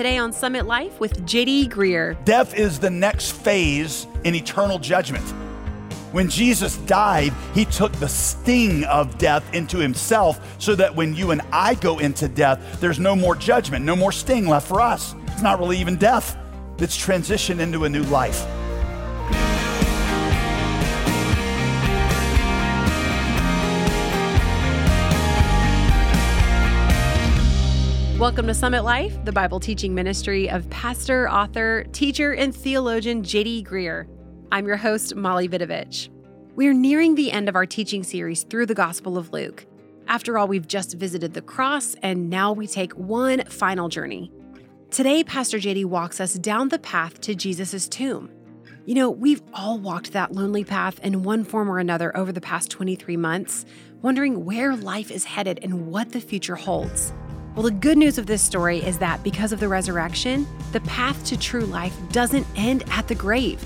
Today on Summit Life with JD Greear. Death is the next phase in eternal judgment. When Jesus died, he took the sting of death into himself so that when you and I go into death, there's no more judgment, no more sting left for us. It's not really even death, it's transition into a new life. Welcome to Summit Life, the Bible teaching ministry of pastor, author, teacher, and theologian JD Greear. I'm your host, Molly Vidovich. We're nearing the end of our teaching series through the Gospel of Luke. After all, we've just visited the cross, and now we take one final journey. Today, Pastor JD walks us down the path to Jesus' tomb. You know, we've all walked that lonely path in one form or another over the past 23 months, wondering where life is headed and what the future holds. Well, the good news of this story is that because of the resurrection, the path to true life doesn't end at the grave.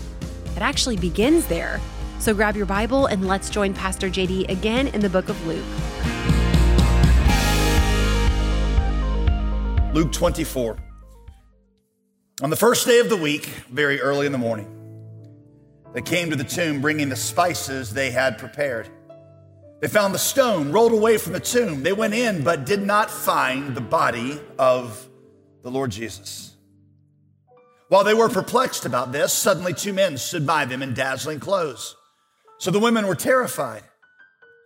It actually begins there. So grab your Bible and let's join Pastor JD again in the book of Luke. Luke 24. On the first day of the week, very early in the morning, they came to the tomb bringing the spices they had prepared. They found the stone rolled away from the tomb. They went in, but did not find the body of the Lord Jesus. While they were perplexed about this, suddenly two men stood by them in dazzling clothes. So the women were terrified.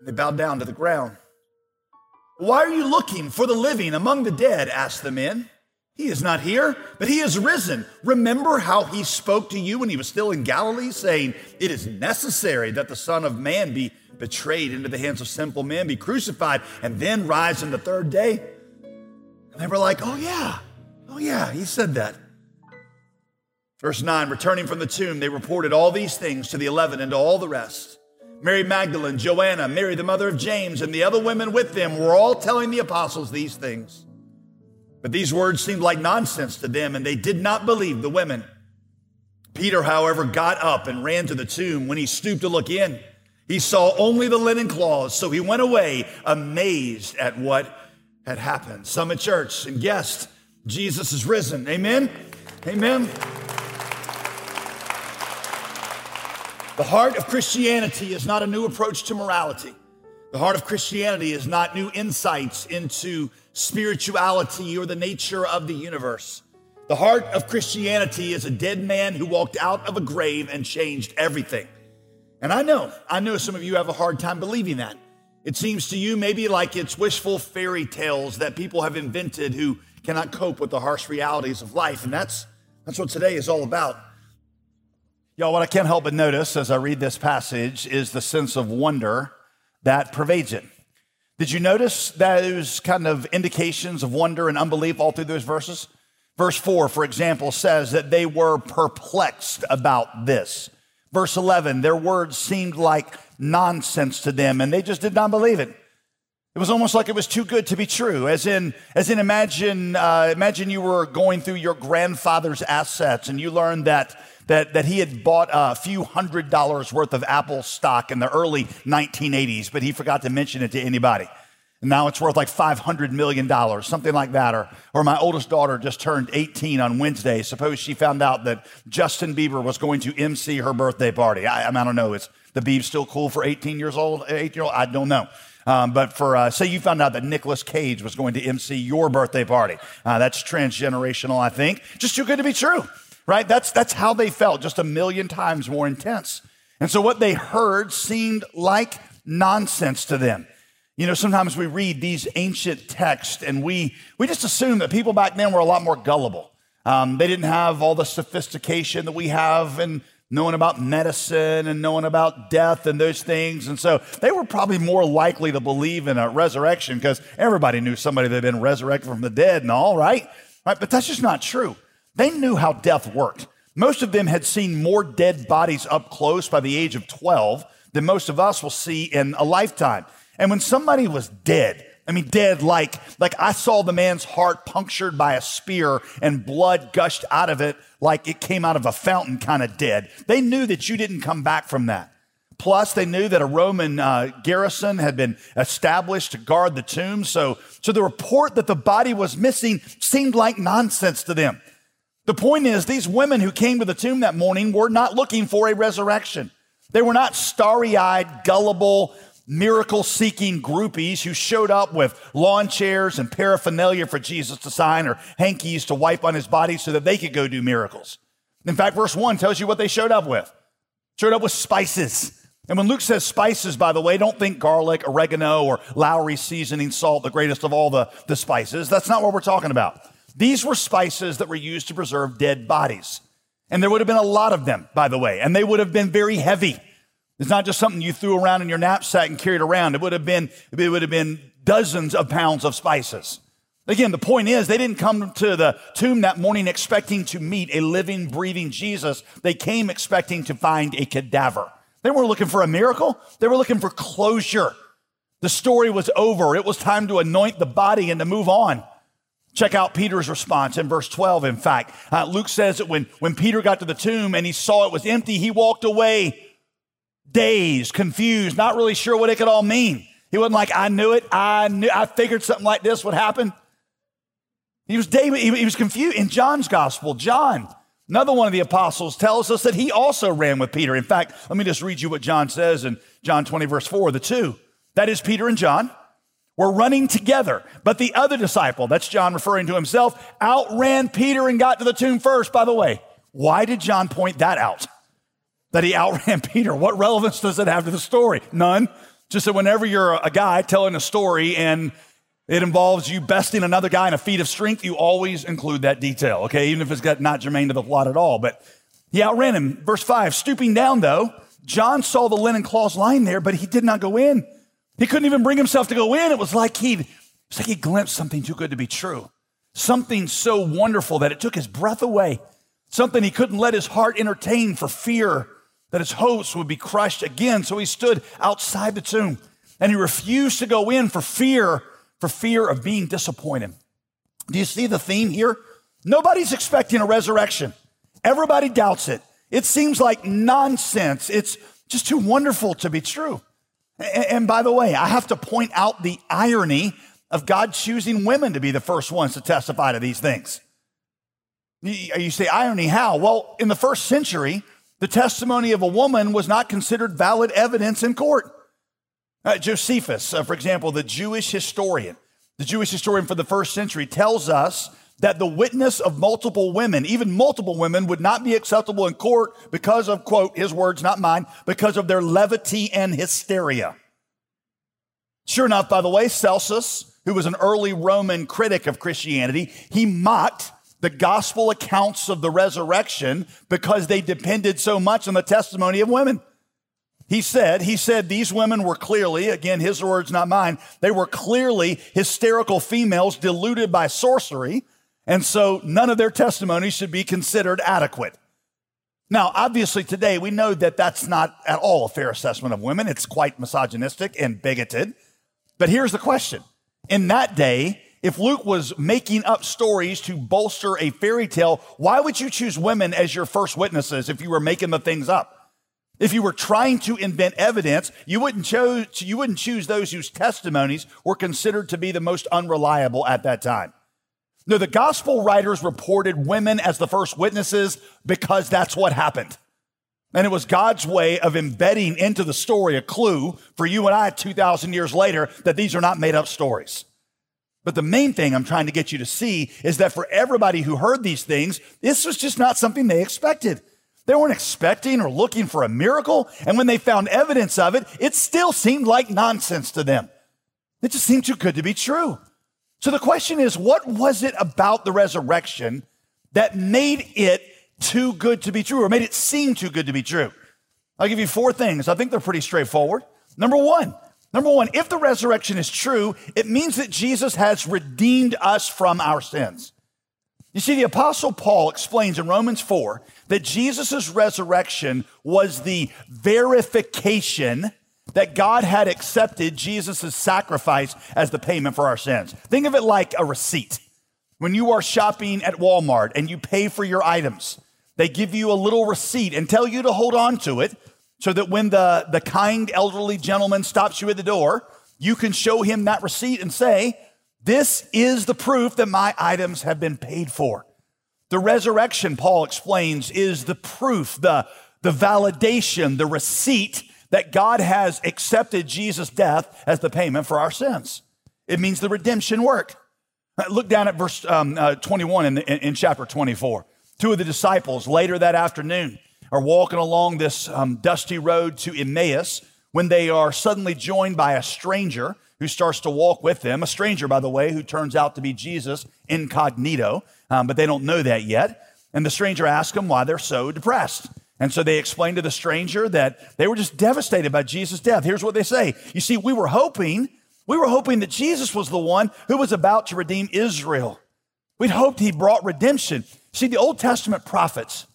They bowed down to the ground. Why are you looking for the living among the dead? asked the men. He is not here, but he is risen. Remember how he spoke to you when he was still in Galilee, saying, It is necessary that the Son of Man be betrayed into the hands of simple men, be crucified, and then rise on the third day? And they were like, Oh, yeah, oh, yeah, he said that. Verse 9 Returning from the tomb, they reported all these things to the eleven and to all the rest. Mary Magdalene, Joanna, Mary, the mother of James, and the other women with them were all telling the apostles these things. But these words seemed like nonsense to them, and they did not believe the women. Peter, however, got up and ran to the tomb. When he stooped to look in, he saw only the linen cloths, so he went away amazed at what had happened. Summit Church and guest, Jesus is risen. Amen. Amen. The heart of Christianity is not a new approach to morality. The heart of Christianity is not new insights into spirituality or the nature of the universe. The heart of Christianity is a dead man who walked out of a grave and changed everything. And I know, I know some of you have a hard time believing that. It seems to you maybe like it's wishful fairy tales that people have invented who cannot cope with the harsh realities of life. And that's, that's what today is all about. Y'all, what I can't help but notice as I read this passage is the sense of wonder that pervades it. Did you notice those kind of indications of wonder and unbelief all through those verses? Verse 4, for example, says that they were perplexed about this. Verse 11, their words seemed like nonsense to them and they just did not believe it. It was almost like it was too good to be true. As in, as in imagine, uh, imagine you were going through your grandfather's assets and you learned that, that, that he had bought a few hundred dollars worth of Apple stock in the early 1980s, but he forgot to mention it to anybody. And now it's worth like $500 million, something like that. Or, or my oldest daughter just turned 18 on Wednesday. Suppose she found out that Justin Bieber was going to MC her birthday party. I, I, don't know. Is the Biebs still cool for 18 years old, 8 year old? I don't know. Um, but for, uh, say you found out that Nicolas Cage was going to MC your birthday party. Uh, that's transgenerational, I think. Just too good to be true, right? That's, that's how they felt, just a million times more intense. And so what they heard seemed like nonsense to them. You know, sometimes we read these ancient texts and we, we just assume that people back then were a lot more gullible. Um, they didn't have all the sophistication that we have in knowing about medicine and knowing about death and those things. And so they were probably more likely to believe in a resurrection because everybody knew somebody that had been resurrected from the dead and all, right? Right? But that's just not true. They knew how death worked. Most of them had seen more dead bodies up close by the age of 12 than most of us will see in a lifetime. And when somebody was dead, I mean, dead like, like I saw the man's heart punctured by a spear and blood gushed out of it like it came out of a fountain kind of dead. They knew that you didn't come back from that. Plus, they knew that a Roman uh, garrison had been established to guard the tomb. So, so the report that the body was missing seemed like nonsense to them. The point is, these women who came to the tomb that morning were not looking for a resurrection. They were not starry eyed, gullible, miracle seeking groupies who showed up with lawn chairs and paraphernalia for Jesus to sign or hankies to wipe on his body so that they could go do miracles. In fact, verse 1 tells you what they showed up with. Showed up with spices. And when Luke says spices, by the way, don't think garlic, oregano, or Lawry seasoning salt, the greatest of all the, the spices. That's not what we're talking about. These were spices that were used to preserve dead bodies. And there would have been a lot of them, by the way, and they would have been very heavy. It's not just something you threw around in your knapsack and carried around. It would have been, it would have been dozens of pounds of spices. Again, the point is, they didn't come to the tomb that morning expecting to meet a living, breathing Jesus. They came expecting to find a cadaver. They weren't looking for a miracle, they were looking for closure. The story was over. It was time to anoint the body and to move on. Check out Peter's response in verse 12. In fact, uh, Luke says that when, when Peter got to the tomb and he saw it was empty, he walked away dazed, confused, not really sure what it could all mean. He wasn't like, I knew it. I knew, I figured something like this would happen. He was David, he, was confused. In John's gospel, John, another one of the apostles, tells us that he also ran with Peter. In fact, let me just read you what John says in John 20, verse 4. The two, that is Peter and John, were running together. But the other disciple, that's John referring to himself, outran Peter and got to the tomb first. By the way, why did John point that out? That he outran Peter. What relevance does it have to the story? None. Just that whenever you're a guy telling a story and it involves you besting another guy in a feat of strength, you always include that detail, okay? Even if it's got not germane to the plot at all. But he outran him. Verse 5 Stooping down, though, John saw the linen cloths lying there, but he did not go in. He couldn't even bring himself to go in. It was like he'd, it's like he glimpsed something too good to be true. Something so wonderful that it took his breath away. Something he couldn't let his heart entertain for fear that his hopes would be crushed again. So he stood outside the tomb and he refused to go in for fear, for fear of being disappointed. Do you see the theme here? Nobody's expecting a resurrection. Everybody doubts it. It seems like nonsense. It's just too wonderful to be true. And by the way, I have to point out the irony of God choosing women to be the first ones to testify to these things. You say irony, how? Well, in the first century, the testimony of a woman was not considered valid evidence in court. Uh, Josephus, uh, for example, the Jewish historian, the Jewish historian for the first century, tells us that the witness of multiple women, even multiple women, would not be acceptable in court because of, quote, his words, not mine, because of their levity and hysteria. Sure enough, by the way, Celsus, who was an early Roman critic of Christianity, he mocked the gospel accounts of the resurrection because they depended so much on the testimony of women. He said, he said these women were clearly, again, his words, not mine, they were clearly hysterical females deluded by sorcery. And so none of their testimony should be considered adequate. Now, obviously, today we know that that's not at all a fair assessment of women. It's quite misogynistic and bigoted. But here's the question In that day, if Luke was making up stories to bolster a fairy tale, why would you choose women as your first witnesses if you were making the things up? If you were trying to invent evidence, you wouldn't, choose, you wouldn't choose those whose testimonies were considered to be the most unreliable at that time. No, the gospel writers reported women as the first witnesses because that's what happened. And it was God's way of embedding into the story a clue for you and I 2,000 years later that these are not made up stories. But the main thing I'm trying to get you to see is that for everybody who heard these things, this was just not something they expected. They weren't expecting or looking for a miracle. And when they found evidence of it, it still seemed like nonsense to them. It just seemed too good to be true. So the question is, what was it about the resurrection that made it too good to be true or made it seem too good to be true? I'll give you four things. I think they're pretty straightforward. Number one, Number one, if the resurrection is true, it means that Jesus has redeemed us from our sins. You see, the Apostle Paul explains in Romans 4 that Jesus' resurrection was the verification that God had accepted Jesus' sacrifice as the payment for our sins. Think of it like a receipt. When you are shopping at Walmart and you pay for your items, they give you a little receipt and tell you to hold on to it so that when the, the kind elderly gentleman stops you at the door, you can show him that receipt and say, This is the proof that my items have been paid for. The resurrection, Paul explains, is the proof, the, the validation, the receipt that God has accepted Jesus' death as the payment for our sins. It means the redemption work. Look down at verse um, uh, 21 in, in, in, chapter 24. Two of the disciples later that afternoon are walking along this um, dusty road to Emmaus when they are suddenly joined by a stranger who starts to walk with them. A stranger, by the way, who turns out to be Jesus incognito, um, but they don't know that yet. And the stranger asks them why they're so depressed. And so they explain to the stranger that they were just devastated by Jesus' death. Here's what they say You see, we were hoping, we were hoping that Jesus was the one who was about to redeem Israel. We'd hoped he brought redemption. See, the Old Testament prophets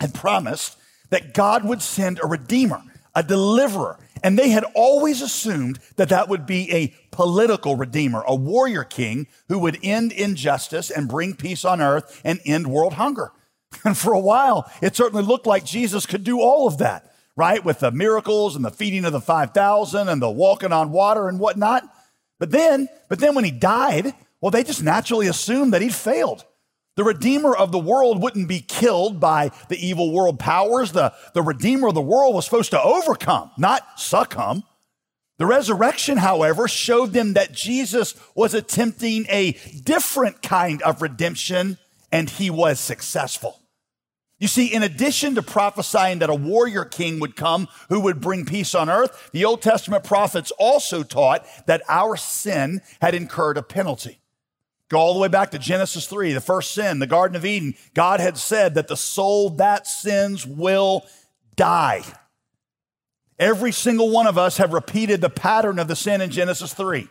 had promised that God would send a redeemer, a deliverer. And they had always assumed that that would be a political redeemer, a warrior king who would end injustice and bring peace on earth and end world hunger. And for a while, it certainly looked like Jesus could do all of that, right? With the miracles and the feeding of the 5,000 and the walking on water and whatnot. But then, but then when he died, well, they just naturally assumed that he'd failed. The Redeemer of the world wouldn't be killed by the evil world powers. The, the Redeemer of the world was supposed to overcome, not succumb. The resurrection, however, showed them that Jesus was attempting a different kind of redemption and he was successful. You see, in addition to prophesying that a warrior king would come who would bring peace on earth, the Old Testament prophets also taught that our sin had incurred a penalty. Go all the way back to Genesis 3, the first sin, the Garden of Eden. God had said that the soul that sins will die. Every single one of us have repeated the pattern of the sin in Genesis 3.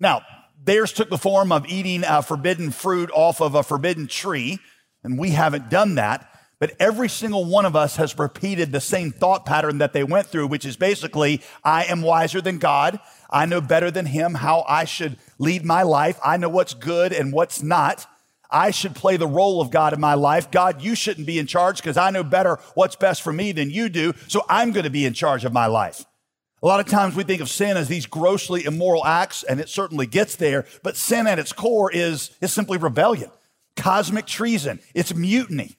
Now, theirs took the form of eating a forbidden fruit off of a forbidden tree, and we haven't done that. But every single one of us has repeated the same thought pattern that they went through, which is basically, I am wiser than God. I know better than Him how I should lead my life. I know what's good and what's not. I should play the role of God in my life. God, you shouldn't be in charge because I know better what's best for me than you do. So I'm going to be in charge of my life. A lot of times we think of sin as these grossly immoral acts, and it certainly gets there, but sin at its core is, is simply rebellion, cosmic treason, it's mutiny.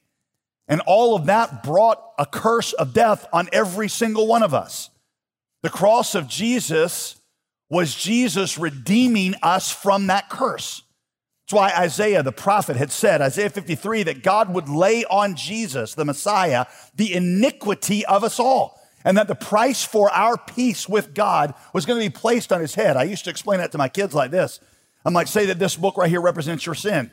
And all of that brought a curse of death on every single one of us. The cross of Jesus was Jesus redeeming us from that curse. That's why Isaiah, the prophet, had said, Isaiah 53, that God would lay on Jesus, the Messiah, the iniquity of us all, and that the price for our peace with God was going to be placed on his head. I used to explain that to my kids like this. I'm like, say that this book right here represents your sin.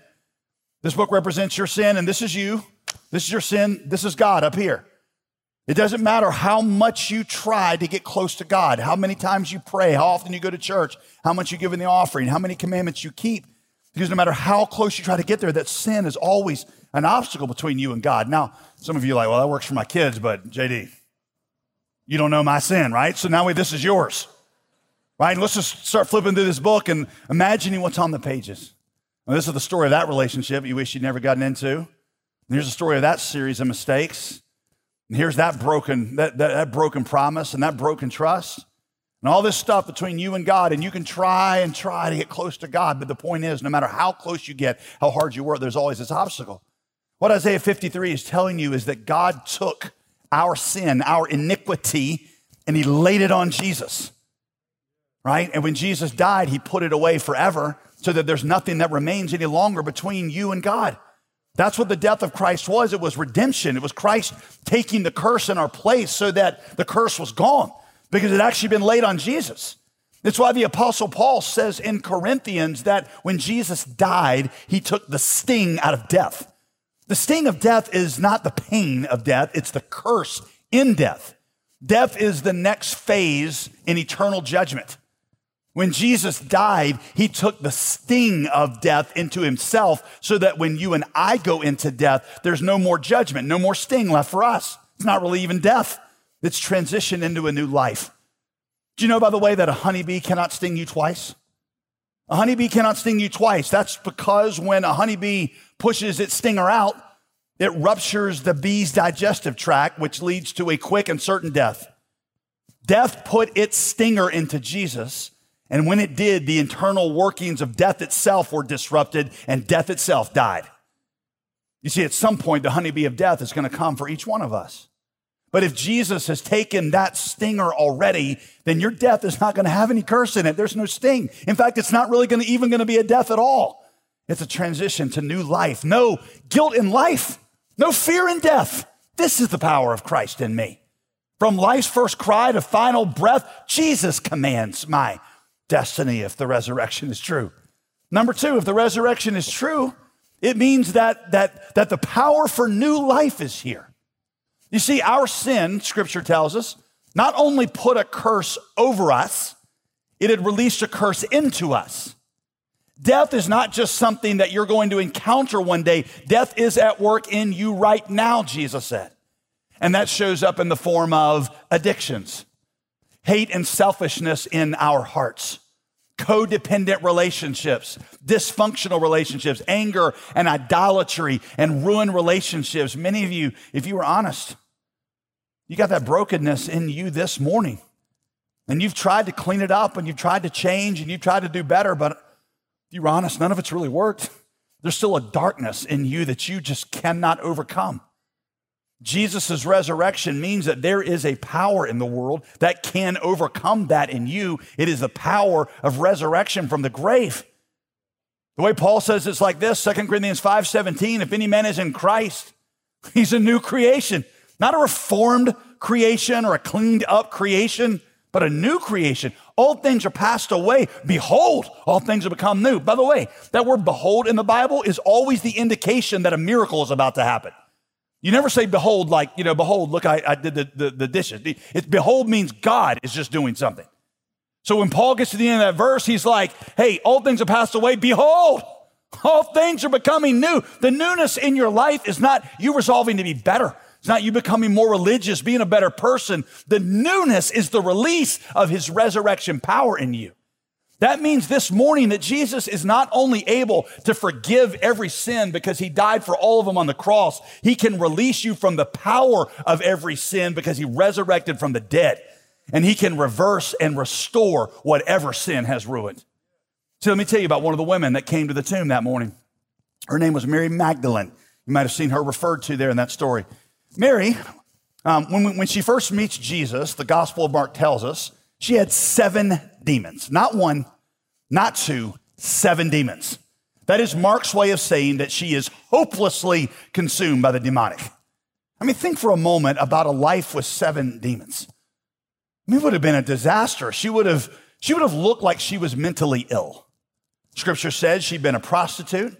This book represents your sin, and this is you. This is your sin. This is God up here. It doesn't matter how much you try to get close to God, how many times you pray, how often you go to church, how much you give in the offering, how many commandments you keep. Because no matter how close you try to get there, that sin is always an obstacle between you and God. Now, some of you are like, well, that works for my kids, but JD, you don't know my sin, right? So now this is yours, right? And let's just start flipping through this book and imagining what's on the pages. Well, this is the story of that relationship you wish you'd never gotten into. And here's the story of that series of mistakes. And here's that broken, that, that, that broken promise and that broken trust. And all this stuff between you and God, and you can try and try to get close to God, but the point is, no matter how close you get, how hard you work, there's always this obstacle. What Isaiah 53 is telling you is that God took our sin, our iniquity, and he laid it on Jesus. Right? And when Jesus died, he put it away forever so that there's nothing that remains any longer between you and God. That's what the death of Christ was. It was redemption. It was Christ taking the curse in our place so that the curse was gone because it had actually been laid on Jesus. That's why the apostle Paul says in Corinthians that when Jesus died, he took the sting out of death. The sting of death is not the pain of death, it's the curse in death. Death is the next phase in eternal judgment. When Jesus died, he took the sting of death into himself so that when you and I go into death, there's no more judgment, no more sting left for us. It's not really even death, it's transition into a new life. Do you know, by the way, that a honeybee cannot sting you twice? A honeybee cannot sting you twice. That's because when a honeybee pushes its stinger out, It ruptures the bee's digestive tract, which leads to a quick and certain death. Death put its stinger into Jesus, and when it did, the internal workings of death itself were disrupted, and death itself died. You see, at some point, the honeybee of death is going to come for each one of us. But if Jesus has taken that stinger already, then your death is not going to have any curse in it. There's no sting. In fact, it's not really going to even going to be a death at all. It's a transition to new life. No guilt in life, no fear in death. This is the power of Christ in me. From life's first cry to final breath, Jesus commands my destiny if the resurrection is true. Number two, if the resurrection is true, it means that, that, that the power for new life is here. You see, our sin, scripture tells us, not only put a curse over us, it had released a curse into us. Death is not just something that you're going to encounter one day. Death is at work in you right now, Jesus said. And that shows up in the form of addictions, hate and selfishness in our hearts, codependent relationships, dysfunctional relationships, anger and idolatry and ruined relationships. Many of you, if you were honest, you got that brokenness in you this morning. And you've tried to clean it up and you've tried to change and you've tried to do better, but if you're honest, none of it's really worked. There's still a darkness in you that you just cannot overcome. Jesus' resurrection means that there is a power in the world that can overcome that in you. It is the power of resurrection from the grave. The way Paul says it's like this, 2 Corinthians 5:17, if any man is in Christ, he's a new creation. Not a reformed creation or a cleaned up creation, but a new creation. Old things are passed away. Behold, all things have become new. By the way, that word behold in the Bible is always the indication that a miracle is about to happen. You never say behold, like, you know, behold, look, I, I did the, the, the dishes. It, behold means God is just doing something. So when Paul gets to the end of that verse, he's like, hey, all things have passed away. Behold, all things are becoming new. The newness in your life is not you resolving to be better. It's not you becoming more religious, being a better person. The newness is the release of his resurrection power in you. That means this morning that Jesus is not only able to forgive every sin because he died for all of them on the cross, he can release you from the power of every sin because he resurrected from the dead. And he can reverse and restore whatever sin has ruined. So let me tell you about one of the women that came to the tomb that morning. Her name was Mary Magdalene. You might have seen her referred to there in that story. Mary, um, when, when she first meets Jesus, the Gospel of Mark tells us, she had seven demons. Not one, not two, seven demons. That is Mark's way of saying that she is hopelessly consumed by the demonic. I mean, think for a moment about a life with seven demons. I mean, it would have been a disaster. She would have, she would have looked like she was mentally ill. Scripture says she'd been a prostitute.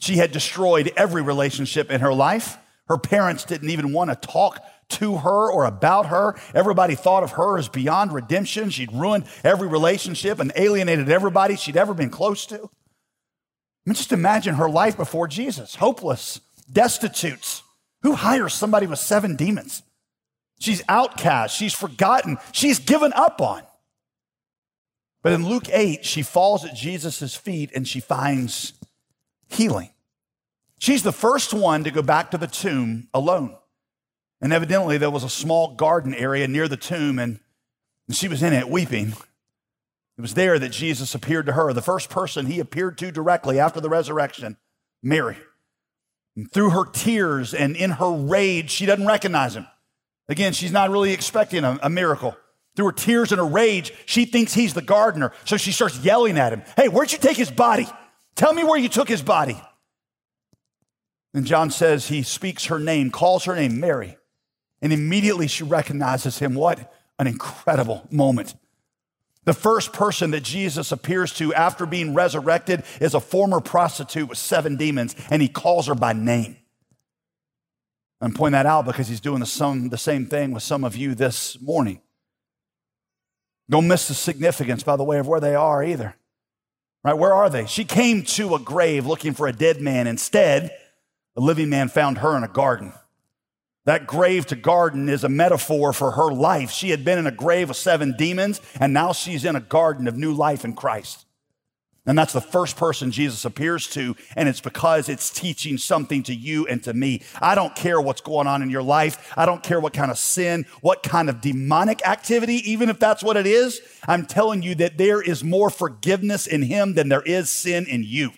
She had destroyed every relationship in her life. Her parents didn't even want to talk to her or about her. Everybody thought of her as beyond redemption. She'd ruined every relationship and alienated everybody she'd ever been close to. I mean, just imagine her life before Jesus hopeless, destitute. Who hires somebody with seven demons? She's outcast, she's forgotten, she's given up on. But in Luke 8, she falls at Jesus' feet and she finds healing. She's the first one to go back to the tomb alone. And evidently, there was a small garden area near the tomb, and she was in it weeping. It was there that Jesus appeared to her, the first person he appeared to directly after the resurrection, Mary. And through her tears and in her rage, she doesn't recognize him. Again, she's not really expecting a, a miracle. Through her tears and her rage, she thinks he's the gardener. So she starts yelling at him Hey, where'd you take his body? Tell me where you took his body. And John says he speaks her name, calls her name Mary, and immediately she recognizes him. What an incredible moment. The first person that Jesus appears to after being resurrected is a former prostitute with seven demons, and he calls her by name. I'm pointing that out because he's doing the, some, the same thing with some of you this morning. Don't miss the significance, by the way, of where they are either. Right? Where are they? She came to a grave looking for a dead man. Instead, a living man found her in a garden. That grave to garden is a metaphor for her life. She had been in a grave of seven demons, and now she's in a garden of new life in Christ. And that's the first person Jesus appears to, and it's because it's teaching something to you and to me. I don't care what's going on in your life. I don't care what kind of sin, what kind of demonic activity, even if that's what it is. I'm telling you that there is more forgiveness in Him than there is sin in you.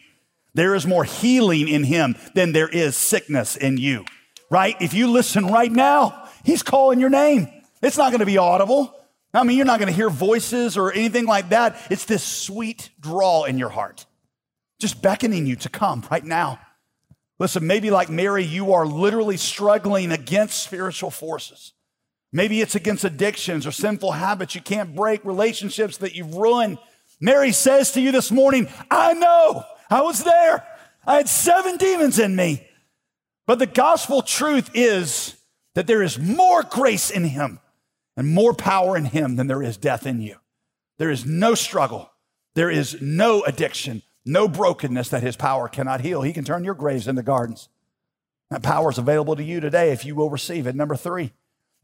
There is more healing in Him than there is sickness in you, right? If you listen right now, He's calling your name. It's not going to be audible. I mean, you're not going to hear voices or anything like that. It's this sweet draw in your heart, just beckoning you to come right now. Listen, maybe like Mary, you are literally struggling against spiritual forces. Maybe it's against addictions or sinful habits you can't break, relationships that you've ruined. Mary says to you this morning, I know, I was there. I had seven demons in me. But the gospel truth is that there is more grace in him and more power in him than there is death in you. There is no struggle, there is no addiction, no brokenness that his power cannot heal. He can turn your graves into gardens. That power is available to you today if you will receive it. Number three,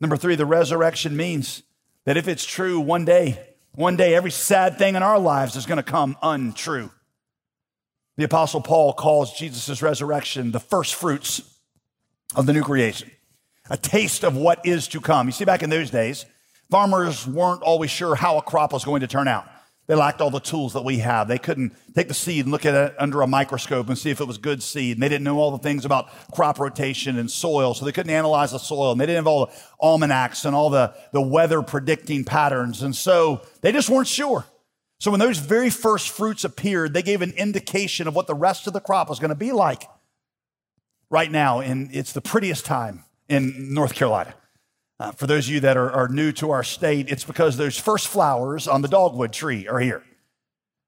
number three, the resurrection means that if it's true, one day, one day, every sad thing in our lives is going to come untrue. The Apostle Paul calls Jesus' resurrection the first fruits of the new creation a taste of what is to come. You see, back in those days, farmers weren't always sure how a crop was going to turn out. They lacked all the tools that we have. They couldn't take the seed and look at it under a microscope and see if it was good seed. And they didn't know all the things about crop rotation and soil, so they couldn't analyze the soil. And they didn't have all the almanacs and all the, the weather predicting patterns. And so they just weren't sure. So when those very first fruits appeared, they gave an indication of what the rest of the crop was going to be like. Right now, and it's the prettiest time in North Carolina. Uh, for those of you that are, are new to our state, it's because those first flowers on the dogwood tree are here.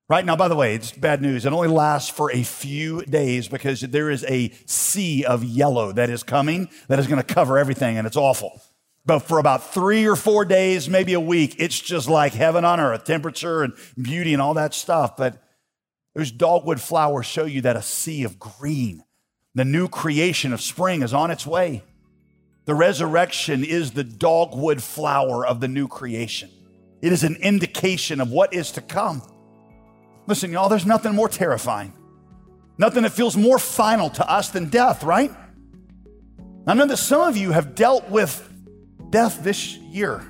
Right now, by the way, it's bad news. It only lasts for a few days because there is a sea of yellow that is coming that is going to cover everything, and it's awful. But for about three or four days, maybe a week, it's just like heaven on earth, temperature and beauty and all that stuff. But those dogwood flowers show you that a sea of green, the new creation of spring, is on its way. The resurrection is the dogwood flower of the new creation. It is an indication of what is to come. Listen, y'all, there's nothing more terrifying, nothing that feels more final to us than death, right? I know that some of you have dealt with death this year.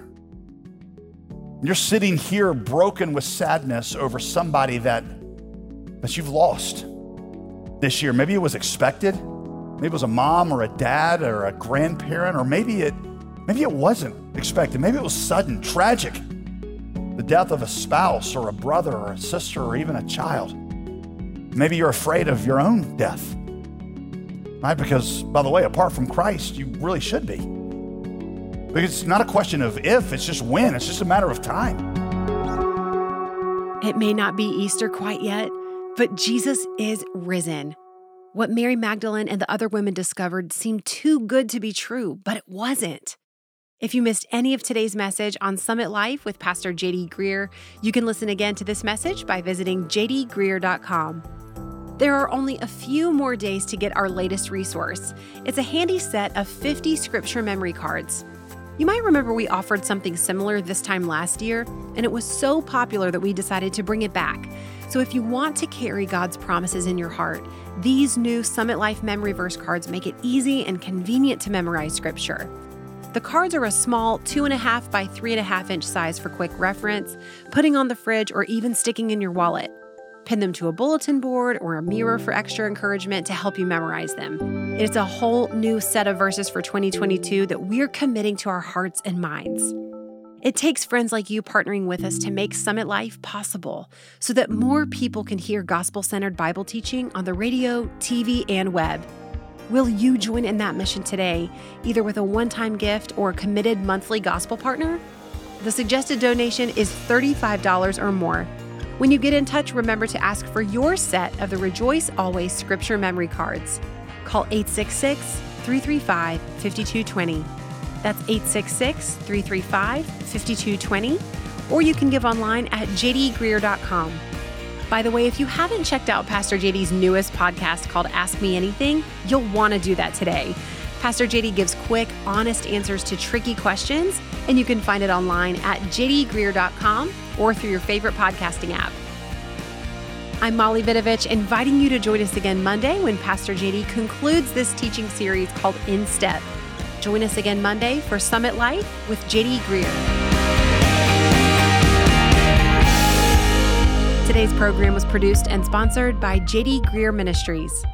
You're sitting here broken with sadness over somebody that, that you've lost this year. Maybe it was expected. Maybe it was a mom or a dad or a grandparent, or maybe it maybe it wasn't expected. Maybe it was sudden, tragic. The death of a spouse or a brother or a sister or even a child. Maybe you're afraid of your own death. Right? Because, by the way, apart from Christ, you really should be. Because it's not a question of if, it's just when. It's just a matter of time. It may not be Easter quite yet, but Jesus is risen. What Mary Magdalene and the other women discovered seemed too good to be true, but it wasn't. If you missed any of today's message on Summit Life with Pastor JD Greear, you can listen again to this message by visiting jdgreear.com. There are only a few more days to get our latest resource. It's a handy set of 50 scripture memory cards. You might remember we offered something similar this time last year, and it was so popular that we decided to bring it back. So if you want to carry God's promises in your heart, these new Summit Life memory verse cards make it easy and convenient to memorize scripture. The cards are a small 2.5 by 3.5 inch size for quick reference, putting on the fridge, or even sticking in your wallet. Pin them to a bulletin board or a mirror for extra encouragement to help you memorize them. It's a whole new set of verses for 2022 that we're committing to our hearts and minds. It takes friends like you partnering with us to make Summit Life possible so that more people can hear gospel centered Bible teaching on the radio, TV, and web. Will you join in that mission today, either with a one time gift or a committed monthly gospel partner? The suggested donation is $35 or more. When you get in touch, remember to ask for your set of the Rejoice Always Scripture Memory Cards. Call 866 335 5220. That's 866 335 5220, or you can give online at jdgreear.com. By the way, if you haven't checked out Pastor JD's newest podcast called Ask Me Anything, you'll want to do that today. Pastor JD gives quick, honest answers to tricky questions, and you can find it online at jdgreear.com or through your favorite podcasting app. I'm Molly Vidovich, inviting you to join us again Monday when Pastor JD concludes this teaching series called In Step. Join us again Monday for Summit Life with JD Greear. Today's program was produced and sponsored by JD Greear Ministries.